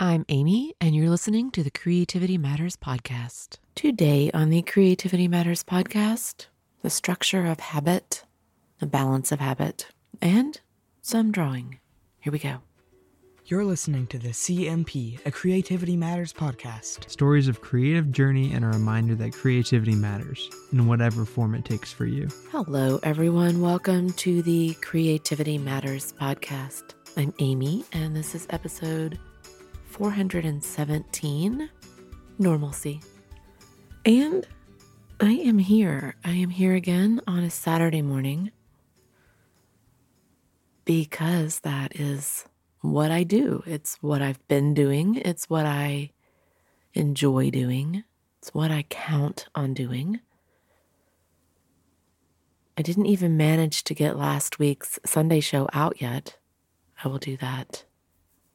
I'm Amy, and you're listening to the Creativity Matters podcast. Today on the Creativity Matters podcast, the structure of habit, the balance of habit, and some drawing. Here we go. You're listening to the CMP, a Creativity Matters podcast. Stories of creative journey and a reminder that creativity matters in whatever form it takes for you. Hello, everyone. Welcome to the Creativity Matters podcast. I'm Amy, and this is episode 417 Normalcy. And I am here. I am here again on a Saturday morning because that is what I do. It's what I've been doing, it's what I enjoy doing, it's what I count on doing. I didn't even manage to get last week's Sunday show out yet. I will do that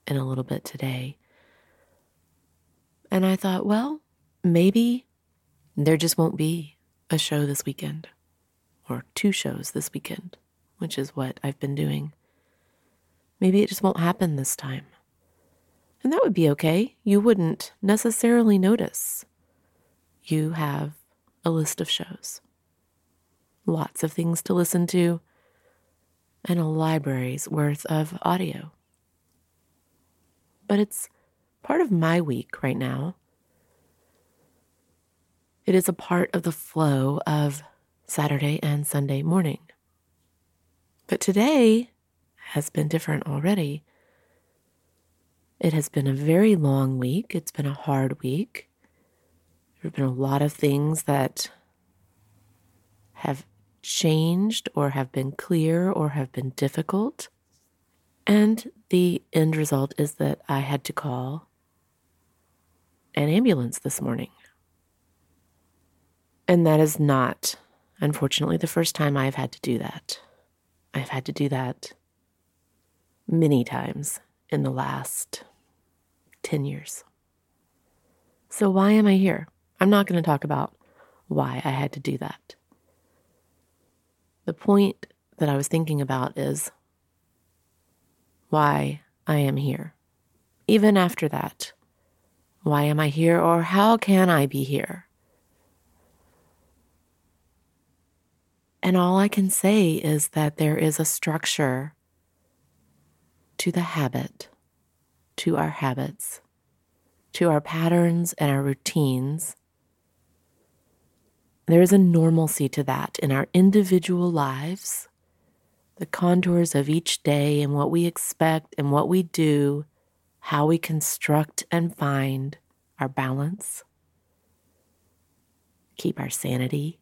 in a little bit today. And I thought, well, maybe there just won't be a show this weekend or two shows this weekend, which is what I've been doing. Maybe it just won't happen this time. And that would be okay. You wouldn't necessarily notice. You have a list of shows, lots of things to listen to, and a library's worth of audio. But it's part of my week right now. It is a part of the flow of Saturday and Sunday morning. But today has been different already. It has been a very long week. It's been a hard week. There have been a lot of things that have changed or have been clear or have been difficult. And the end result is that I had to call an ambulance this morning. And that is not, unfortunately, the first time I've had to do that. I've had to do that many times in the last 10 years. So, why am I here? I'm not going to talk about why I had to do that. The point that I was thinking about is why I am here. Even after that, why am I here or how can I be here? And all I can say is that there is a structure to the habit, to our habits, to our patterns and our routines. There is a normalcy to that in our individual lives, the contours of each day and what we expect and what we do how we construct and find our balance, keep our sanity,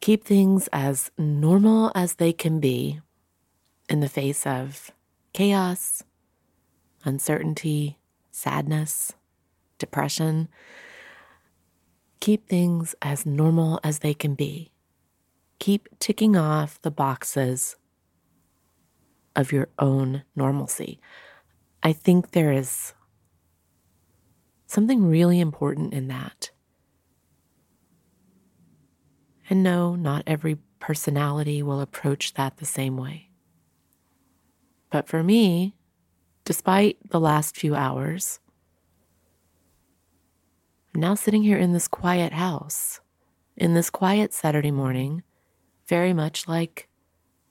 keep things as normal as they can be in the face of chaos, uncertainty, sadness, depression. Keep things as normal as they can be. Keep ticking off the boxes of your own normalcy. I think there is something really important in that. And no, not every personality will approach that the same way. But for me, despite the last few hours, I'm now sitting here in this quiet house, in this quiet Saturday morning, very much like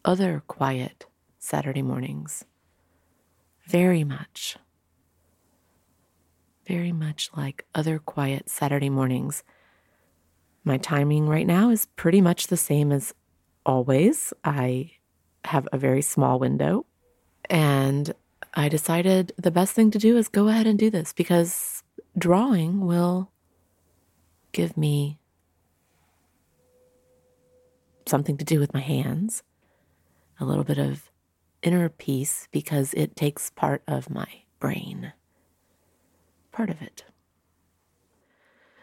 other quiet Saturday mornings very much, very much like other quiet Saturday mornings. My timing right now is pretty much the same as always. I have a very small window, and I decided the best thing to do is go ahead and do this because drawing will give me something to do with my hands, a little bit of inner peace because it takes part of my brain. Part of it.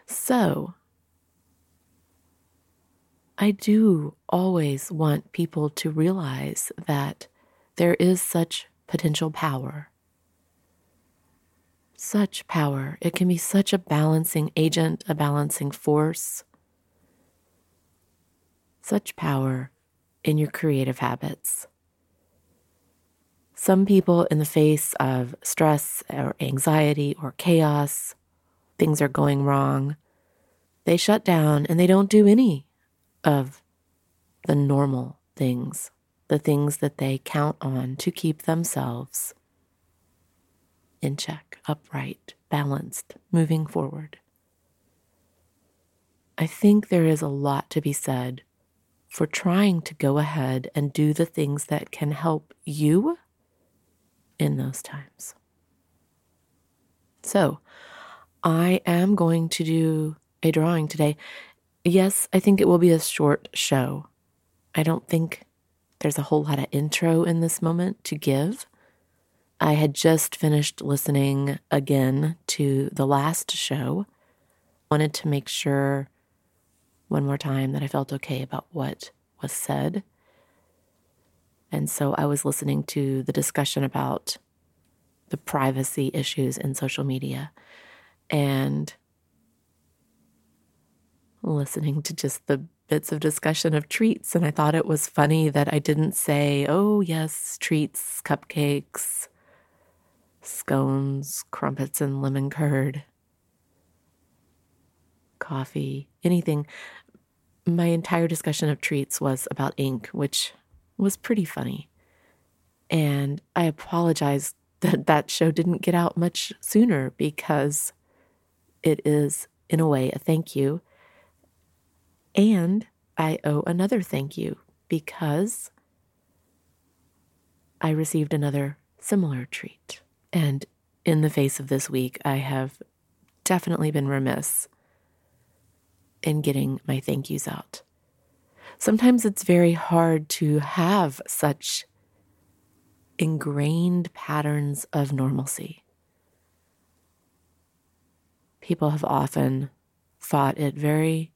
So, I do always want people to realize that there is such potential power. Such power. It can be such a balancing agent, a balancing force. Such power in your creative habits Some people, in the face of stress or anxiety or chaos, things are going wrong, they shut down and they don't do any of the normal things, the things that they count on to keep themselves in check, upright, balanced, moving forward. I think there is a lot to be said for trying to go ahead and do the things that can help you in those times. So, I am going to do a drawing today. Yes, I think it will be a short show. I don't think there's a whole lot of intro in this moment to give. I had just finished listening again to the last show. Wanted to make sure one more time that I felt okay about what was said. And so I was listening to the discussion about the privacy issues in social media and listening to just the bits of discussion of treats. And I thought it was funny that I didn't say, oh, yes, treats, cupcakes, scones, crumpets, and lemon curd, coffee, anything. My entire discussion of treats was about ink, which was pretty funny. And I apologize that that show didn't get out much sooner because it is, in a way, a thank you. And I owe another thank you because I received another similar treat. And in the face of this week, I have definitely been remiss in getting my thank yous out. Sometimes it's very hard to have such ingrained patterns of normalcy. People have often thought it very,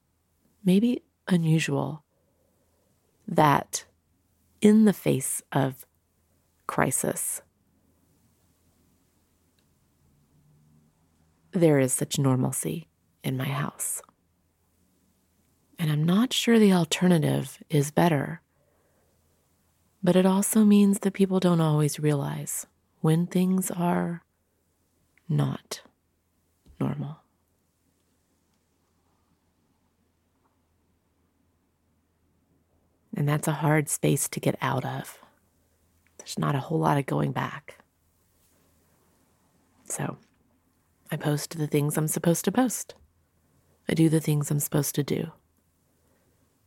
maybe unusual, that in the face of crisis, there is such normalcy in my house. And I'm not sure the alternative is better. But it also means that people don't always realize when things are not normal. And that's a hard space to get out of. There's not a whole lot of going back. So, I post the things I'm supposed to post. I do the things I'm supposed to do.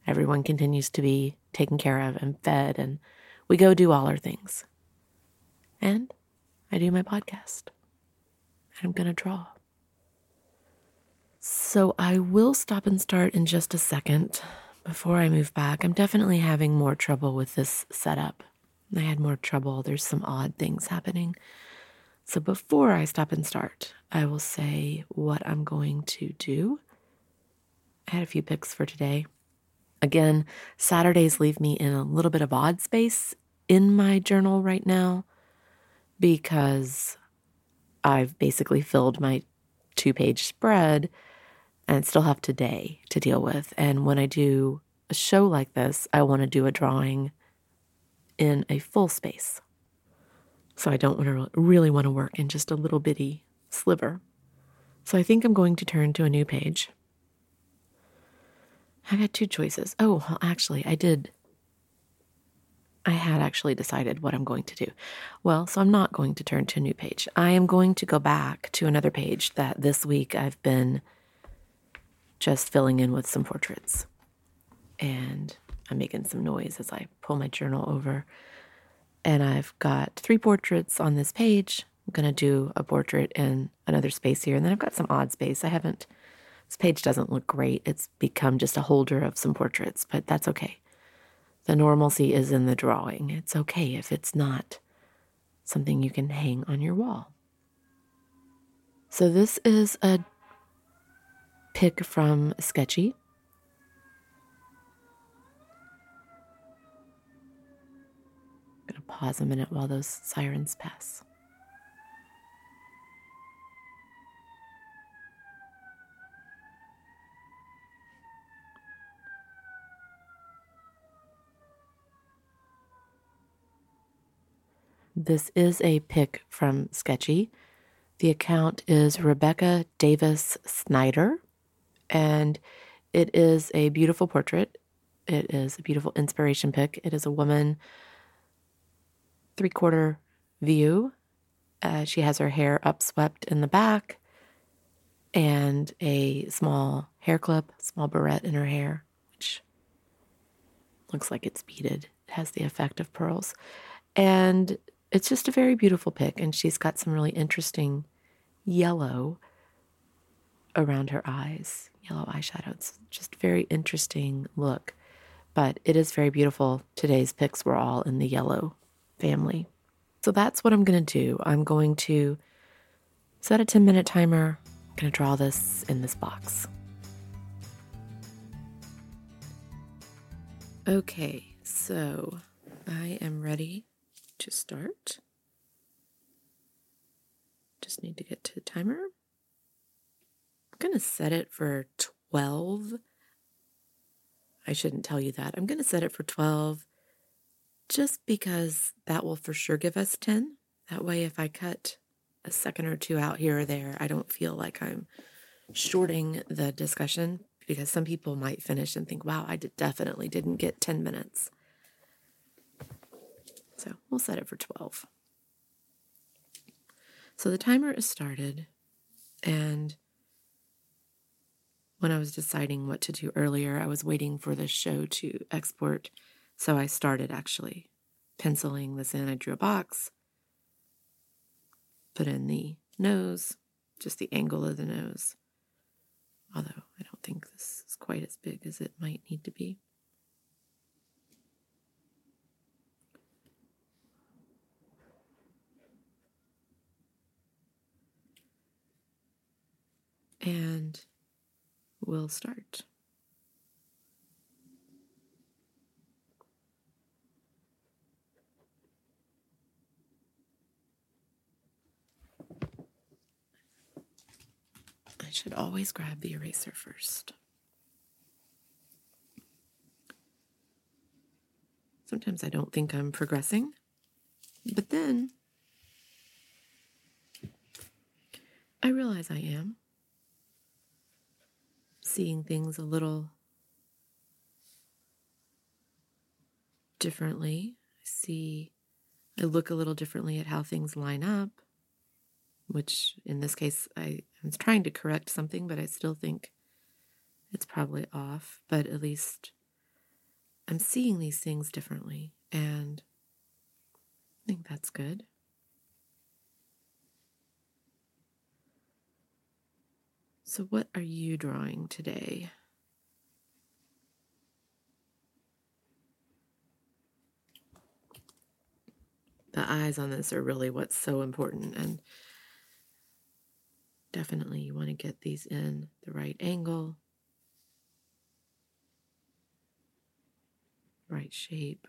Everyone continues to be taken care of and fed, and we go do all our things. And I do my podcast. And I'm going to draw. So I will stop and start in just a second before I move back. I'm definitely having more trouble with this setup. I had more trouble. There's some odd things happening. So before I stop and start, I will say what I'm going to do. I had a few picks for today. Again, Saturdays leave me in a little bit of odd space in my journal right now because I've basically filled my two page spread and still have today to deal with. And when I do a show like this, I want to do a drawing in a full space. So I don't want to really want to work in just a little bitty sliver. So I think I'm going to turn to a new page. I got two choices. Oh, well, actually, I did. I had actually decided what I'm going to do. Well, so I'm not going to turn to a new page. I am going to go back to another page that this week I've been just filling in with some portraits. And I'm making some noise as I pull my journal over and I've got three portraits on this page. I'm going to do a portrait in another space here. And then I've got some odd space. I haven't, this page doesn't look great. It's become just a holder of some portraits, but that's okay. The normalcy is in the drawing. It's okay if it's not something you can hang on your wall. So this is a pick from Sktchy. I'm going to pause a minute while those sirens pass. This is a pic from Sktchy. The account is Rebecca Davis Snyder, and it is a beautiful portrait. It is a beautiful inspiration pic. It is a woman, three quarter view. Uh, she has her hair upswept in the back and a small hair clip, small barrette in her hair, which looks like it's beaded. It has the effect of pearls. And it's just a very beautiful pic. And she's got some really interesting yellow around her eyes, yellow eyeshadow. It's just very interesting look. But it is very beautiful. Today's pics were all in the yellow family. So that's what I'm going to do. I'm going to set a 10 minute timer. I'm going to draw this in this box. Okay, so I am ready to start. Just need to get to the timer. I'm going to set it for 12. I shouldn't tell you that. I'm going to set it for 12 just because that will for sure give us 10. That way, if I cut a second or two out here or there, I don't feel like I'm shorting the discussion because some people might finish and think, wow, I definitely didn't get 10 minutes. So we'll set it for 12. So the timer is started, and when I was deciding what to do earlier, I was waiting for the show to export. So I started actually penciling this in. I drew a box, put in the nose, just the angle of the nose. Although I don't think this is quite as big as it might need to be. And we'll start. I should always grab the eraser first. Sometimes I don't think I'm progressing, but then I realize I am seeing things a little differently. I see, I look a little differently at how things line up, which in this case, I, I'm trying to correct something, but I still think it's probably off. But at least I'm seeing these things differently, and I think that's good. So, what are you drawing today? The eyes on this are really what's so important, and definitely you want to get these in the right angle, right shape,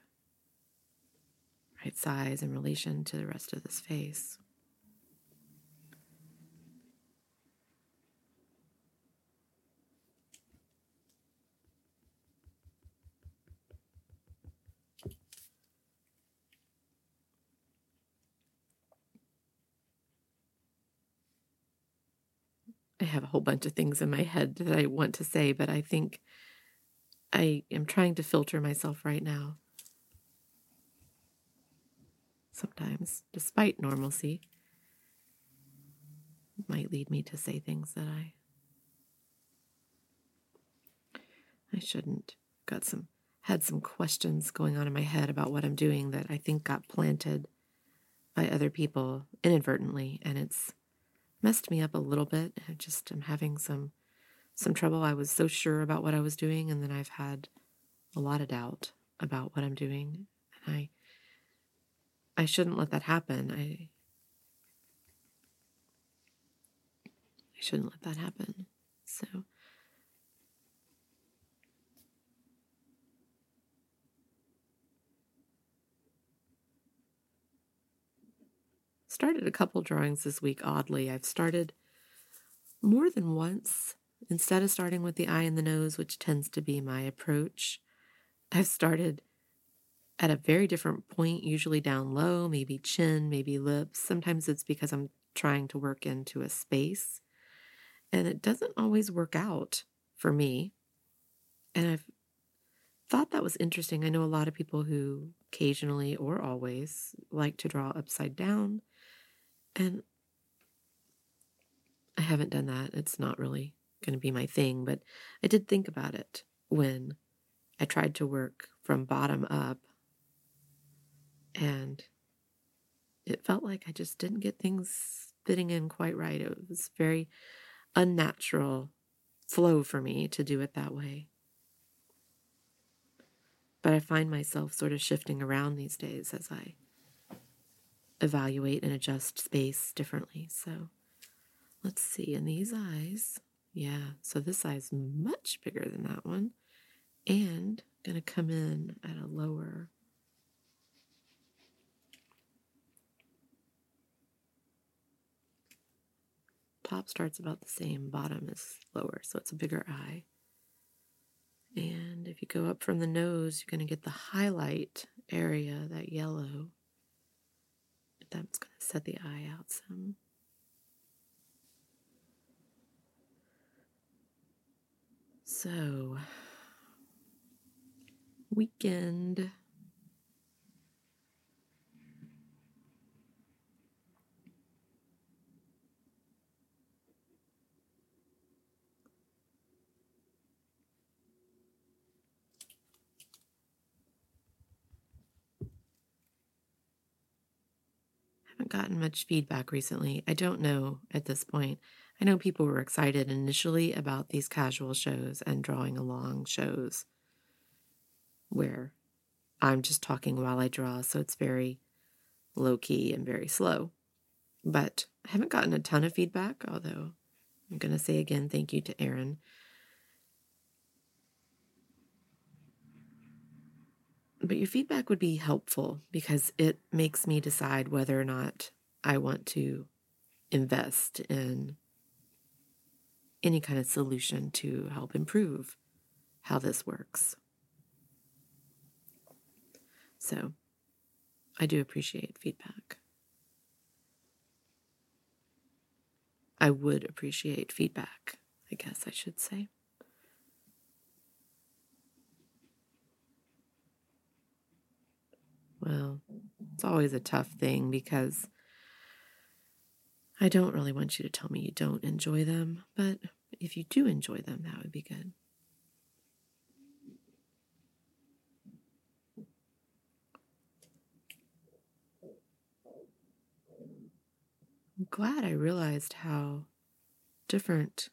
right size in relation to the rest of this face. I have a whole bunch of things in my head that I want to say, but I think I am trying to filter myself right now. Sometimes, despite normalcy, might lead me to say things that I I shouldn't. Got some had some questions going on in my head about what I'm doing that I think got planted by other people inadvertently and it's messed me up a little bit. I just am having some some trouble. I was so sure about what I was doing, and then I've had a lot of doubt about what I'm doing, and I I shouldn't let that happen. I I shouldn't let that happen. So started a couple drawings this week, oddly. I've started more than once. Instead of starting with the eye and the nose, which tends to be my approach, I've started at a very different point, usually down low, maybe chin, maybe lips. Sometimes it's because I'm trying to work into a space. And it doesn't always work out for me. And I've thought that was interesting. I know a lot of people who occasionally or always like to draw upside down. And I haven't done that. It's not really going to be my thing, but I did think about it when I tried to work from bottom up and it felt like I just didn't get things fitting in quite right. It was very unnatural flow for me to do it that way. But I find myself sort of shifting around these days as I evaluate and adjust space differently. So let's see, in these eyes, yeah, so this eye is much bigger than that one and to come in at a lower top starts about the same, bottom is lower, so it's a bigger eye. And if you go up from the nose, you're going to get the highlight area, that yellow. That's going to set the eye out some. So, weekend. Haven't gotten much feedback recently. I don't know at this point. I know people were excited initially about these casual shows and drawing along shows where I'm just talking while I draw, so it's very low key and very slow. But I haven't gotten a ton of feedback, although I'm going to say again thank you to Aaron But your feedback would be helpful because it makes me decide whether or not I want to invest in any kind of solution to help improve how this works. So I do appreciate feedback. I would appreciate feedback, I guess I should say. Well, it's always a tough thing because I don't really want you to tell me you don't enjoy them, but if you do enjoy them, that would be good. I'm glad I realized how different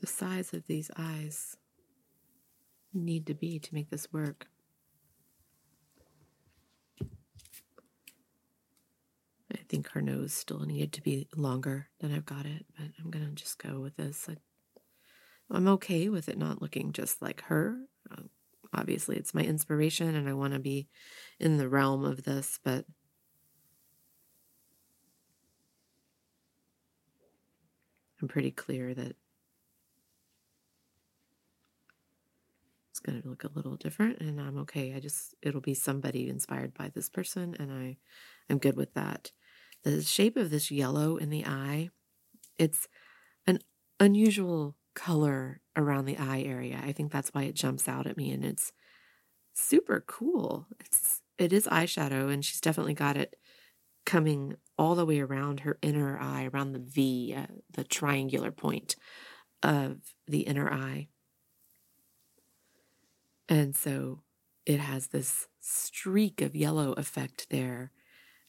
the size of these eyes need to be to make this work. Think her nose still needed to be longer than I've got it, but I'm going to just go with this. I, am okay with it not looking just like her. Uh, obviously, it's my inspiration and I want to be in the realm of this, but I'm pretty clear that it's going to look a little different and I'm okay. I just, it'll be somebody inspired by this person and I, I'm good with that the shape of this yellow in the eye, it's an unusual color around the eye area. I think that's why it jumps out at me and it's super cool. It's it is eyeshadow and she's definitely got it coming all the way around her inner eye, around the V, uh, the triangular point of the inner eye. And so it has this streak of yellow effect there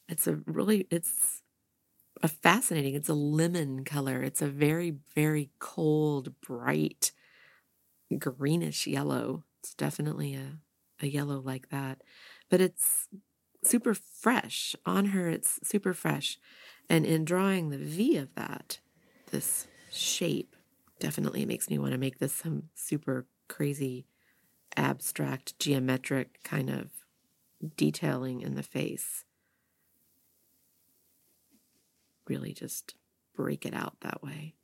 it's a really it's a fascinating. It's a lemon color. It's a very very cold, bright greenish yellow. It's definitely a a yellow like that. But it's super fresh. On her it's super fresh. And in drawing the V of that, this shape definitely makes me want to make this some super crazy abstract geometric kind of detailing in the face really just break it out that way.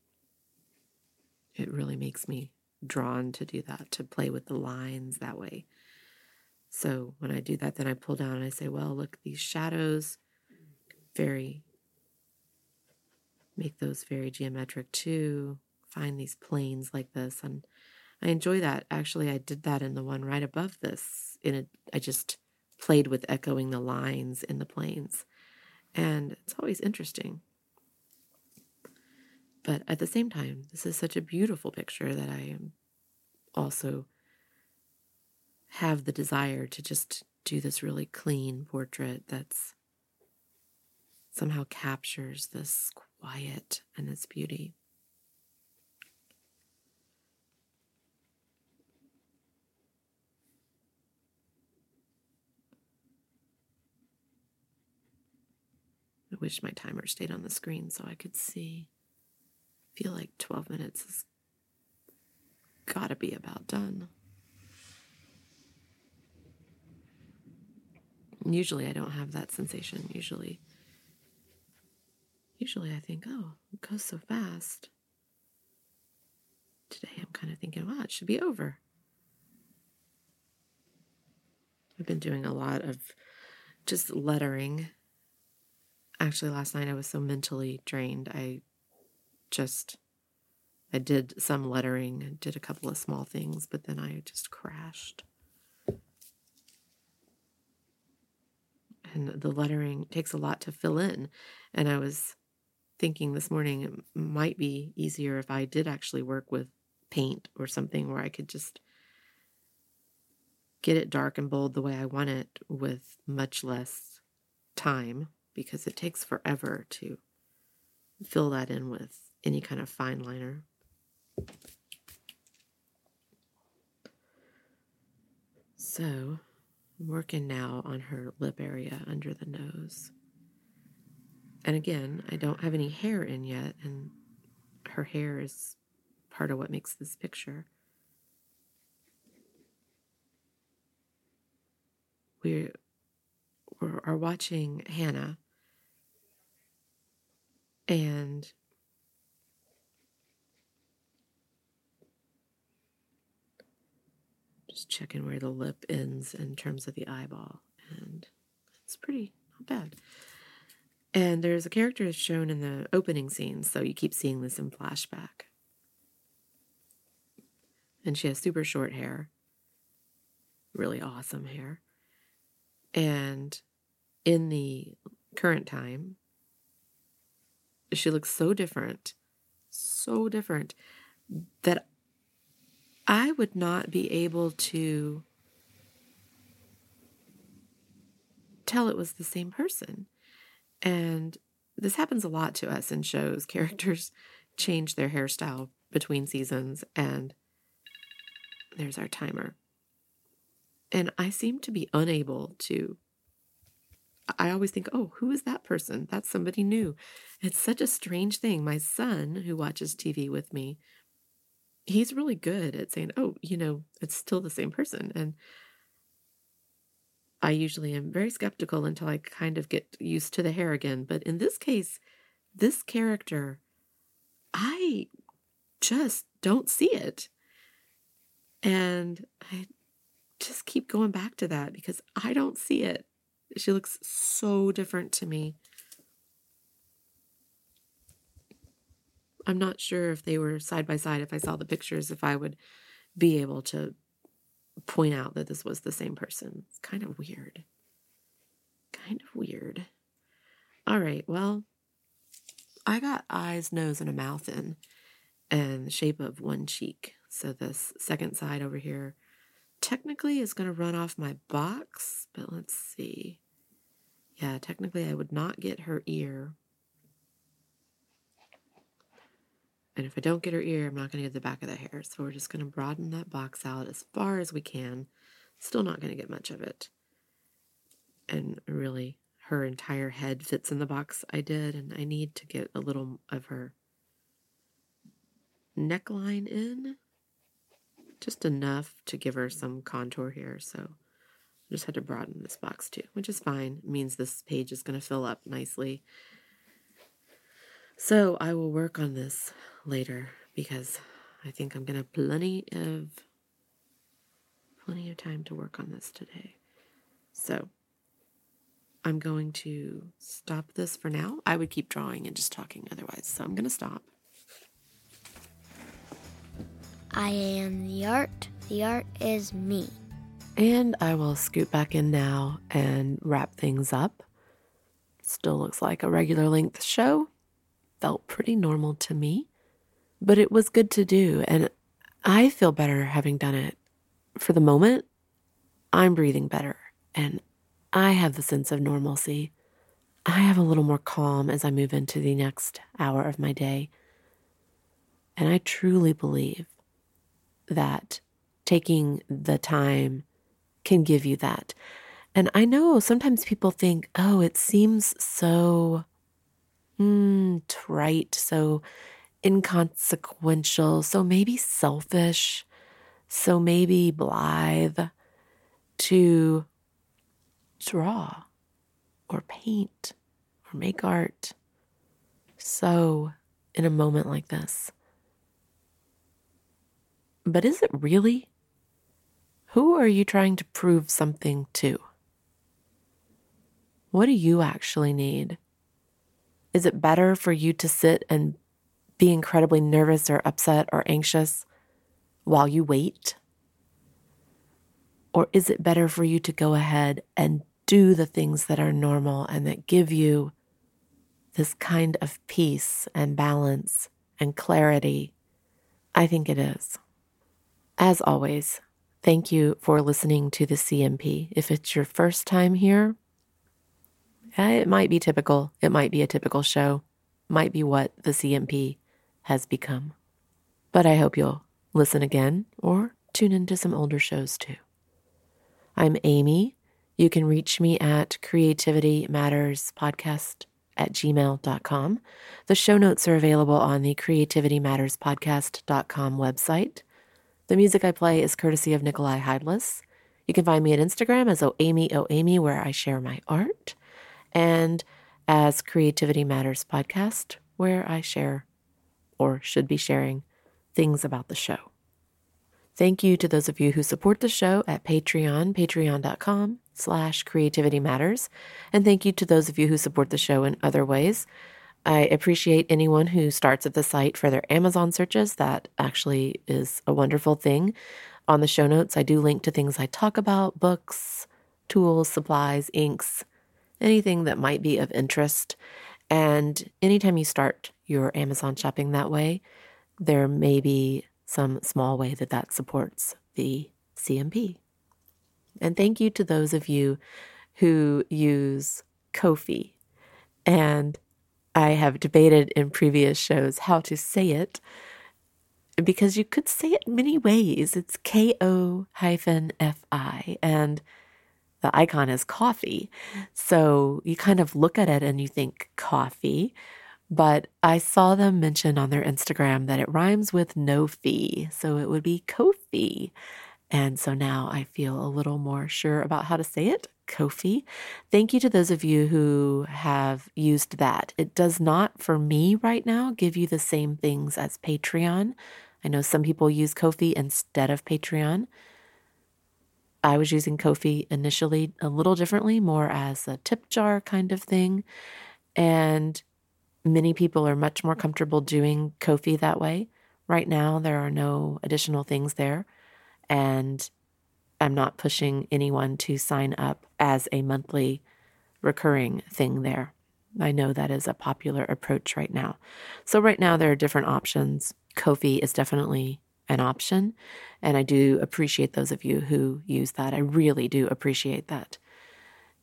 It really makes me drawn to do that, to play with the lines that way. So when I do that, then I pull down and I say, well, look, these shadows, very, make those very geometric too. Find these planes like this. And I enjoy that. Actually, I did that in the one right above this. In a, I just played with echoing the lines in the planes. And it's always interesting. But at the same time, this is such a beautiful picture that I am also have the desire to just do this really clean portrait that's somehow captures this quiet and this beauty. I wish my timer stayed on the screen so I could see. Feel like 12 minutes has got to be about done. Usually I don't have that sensation. Usually usually I think, "Oh, it goes so fast." Today I'm kind of thinking, "Wow, it should be over." I've been doing a lot of just lettering actually last night I was so mentally drained. I just I did some lettering and did a couple of small things, but then I just crashed. And the lettering takes a lot to fill in. And I was thinking this morning it might be easier if I did actually work with paint or something where I could just get it dark and bold the way I want it with much less time because it takes forever to fill that in with any kind of fine liner. So, I'm working now on her lip area under the nose. And again, I don't have any hair in yet, and her hair is part of what makes this picture. We are watching Hannah and just checking where the lip ends in terms of the eyeball. And it's pretty not bad. And there's a character shown in the opening scene, so you keep seeing this in flashback. And she has super short hair, really awesome hair. And in the current time, she looks so different, so different that I would not be able to tell it was the same person. And this happens a lot to us in shows. Characters change their hairstyle between seasons, and there's our timer. And I seem to be unable to I always think, oh, who is that person? That's somebody new. It's such a strange thing. My son, who watches TV with me, he's really good at saying, oh, you know, it's still the same person. And I usually am very skeptical until I kind of get used to the hair again. But in this case, this character, I just don't see it. And I just keep going back to that because I don't see it. She looks so different to me. I'm not sure if they were side by side, if I saw the pictures, if I would be able to point out that this was the same person. It's kind of weird. Kind of weird. All right, well, I got eyes, nose, and a mouth in, and the shape of one cheek. So this second side over here technically is going to run off my box, but let's see. Yeah, technically I would not get her ear. And if I don't get her ear, I'm not going to get the back of the hair. So we're just going to broaden that box out as far as we can. Still not going to get much of it. And really, her entire head fits in the box I did. And I need to get a little of her neckline in just enough to give her some contour here. So I just had to broaden this box too, which is fine. It means this page is going to fill up nicely. So I will work on this later because I think I'm going to have plenty of plenty of time to work on this today. So I'm going to stop this for now. I would keep drawing and just talking otherwise. So I'm going to stop. I am the art. The art is me. And I will scoot back in now and wrap things up. Still looks like a regular length show. Felt pretty normal to me, but it was good to do. And I feel better having done it. For the moment, I'm breathing better and I have the sense of normalcy. I have a little more calm as I move into the next hour of my day. And I truly believe that taking the time can give you that. And I know sometimes people think, oh, it seems so mm, trite, so inconsequential, so maybe selfish, so maybe blithe to draw or paint or make art. So, in a moment like this. But is it really? Who are you trying to prove something to? What do you actually need? Is it better for you to sit and be incredibly nervous or upset or anxious while you wait? Or is it better for you to go ahead and do the things that are normal and that give you this kind of peace and balance and clarity? I think it is. As always, thank you for listening to the CMP. If it's your first time here, eh, it might be typical. It might be a typical show, might be what the CMP has become. But I hope you'll listen again or tune into some older shows too. I'm Amy. You can reach me at Creativity Matters Podcast at gmail.com. The show notes are available on the Creativity Matters Podcast.com website. The music I play is courtesy of Nicolai Heidlas. You can find me at Instagram as O Amy O Amy, where I share my art, and as Creativity Matters Podcast, where I share or should be sharing things about the show. Thank you to those of you who support the show at Patreon, patreon.com slash creativity matters. And thank you to those of you who support the show in other ways. I appreciate anyone who starts at the site for their Amazon searches. That actually is a wonderful thing. On the show notes, I do link to things I talk about books, tools, supplies, inks, anything that might be of interest. And anytime you start your Amazon shopping that way, there may be some small way that that supports the CMP. And thank you to those of you who use Ko-fi. And I have debated in previous shows how to say it because you could say it many ways. It's K O hyphen F I, and the icon is coffee. So you kind of look at it and you think coffee, but I saw them mention on their Instagram that it rhymes with no fee. So it would be Ko-fi. And so now I feel a little more sure about how to say it. Ko-fi. Thank you to those of you who have used that. It does not, for me right now, give you the same things as Patreon. I know some people use Ko-fi instead of Patreon. I was using Ko-fi initially a little differently, more as a tip jar kind of thing. And Many people are much more comfortable doing Ko-fi that way. Right now, there are no additional things there. And I'm not pushing anyone to sign up as a monthly recurring thing there. I know that is a popular approach right now. So, right now, there are different options. Ko-fi is definitely an option. And I do appreciate those of you who use that. I really do appreciate that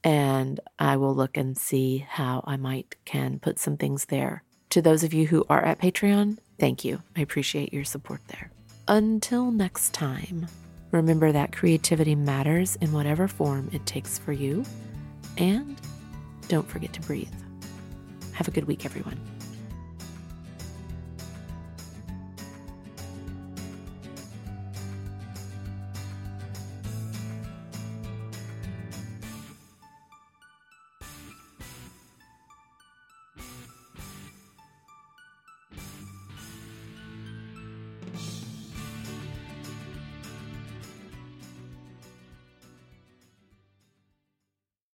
and I will look and see how I might can put some things there. To those of you who are at Patreon, thank you. I appreciate your support there. Until next time, remember that creativity matters in whatever form it takes for you, and don't forget to breathe. Have a good week, everyone.